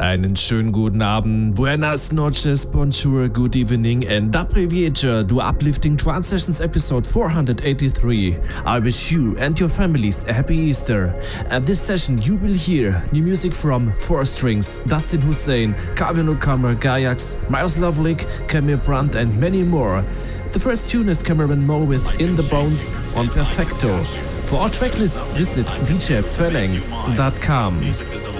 Einen schönen guten Abend, buenas noches, bonjour, good evening, and abbreviature to Uplifting Trance Sessions episode 483. I wish you and your families a happy Easter. At this session, you will hear new music from Four Strings, Dustin Husain, Calvin O'Commor, Gayax, Miroslav Vrlik, Kamil Brandt, and many more. The first tune is Cameron Mo with In the Bones on Perfecto. For all tracklists, visit djphalanx.com.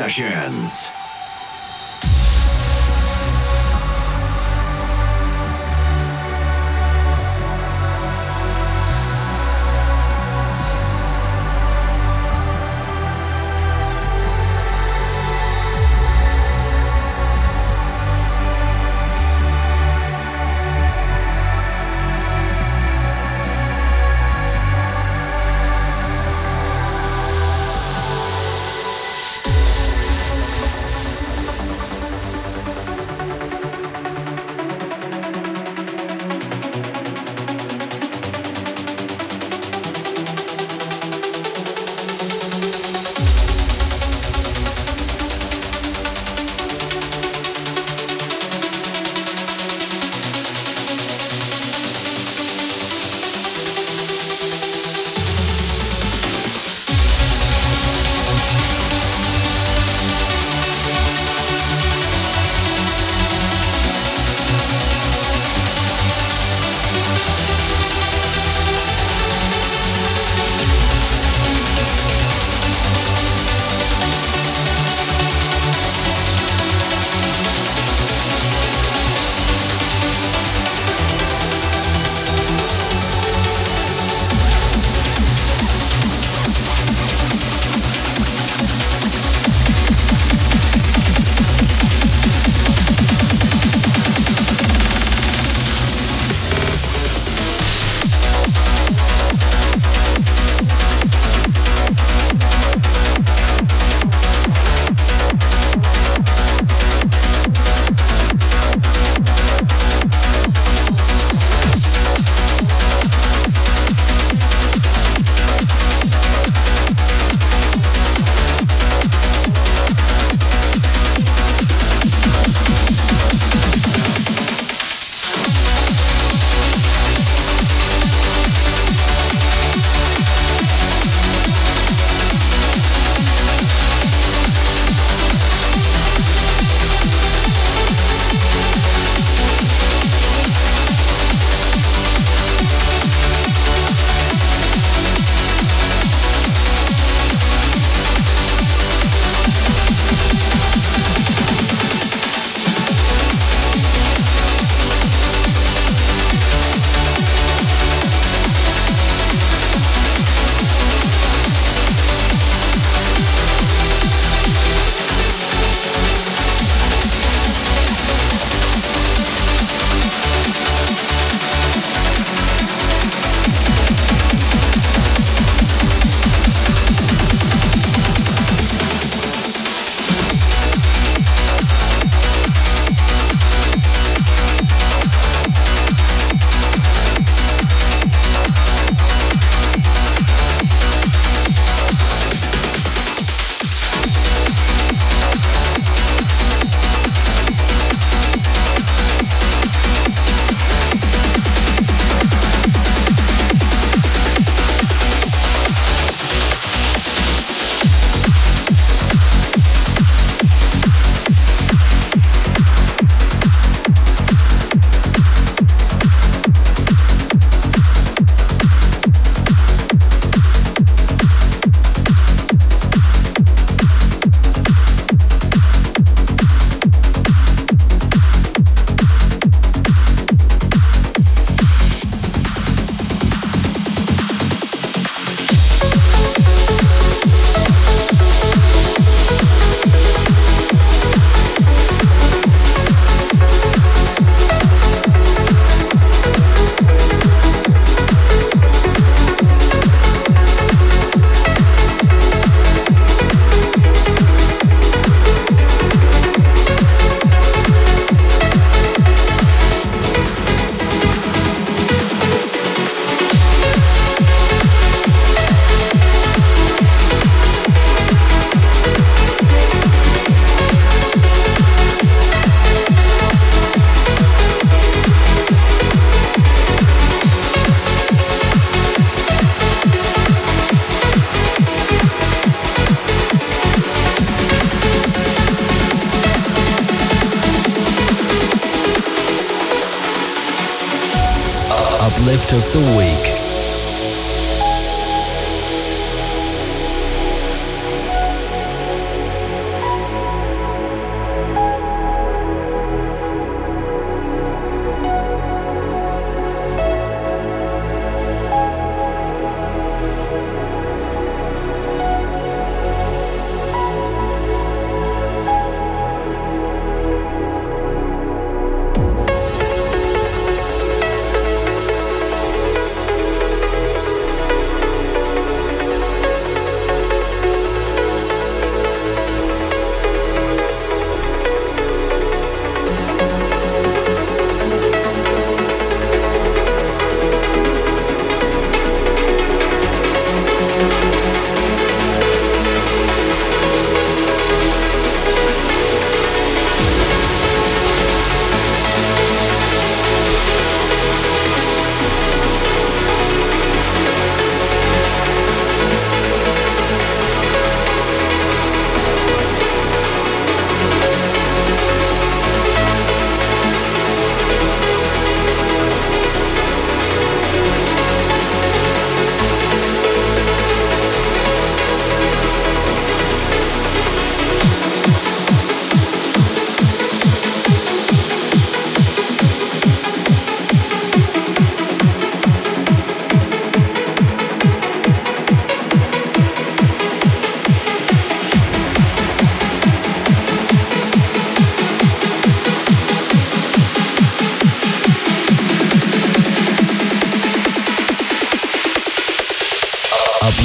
Sessions.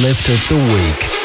Uplift of the Week.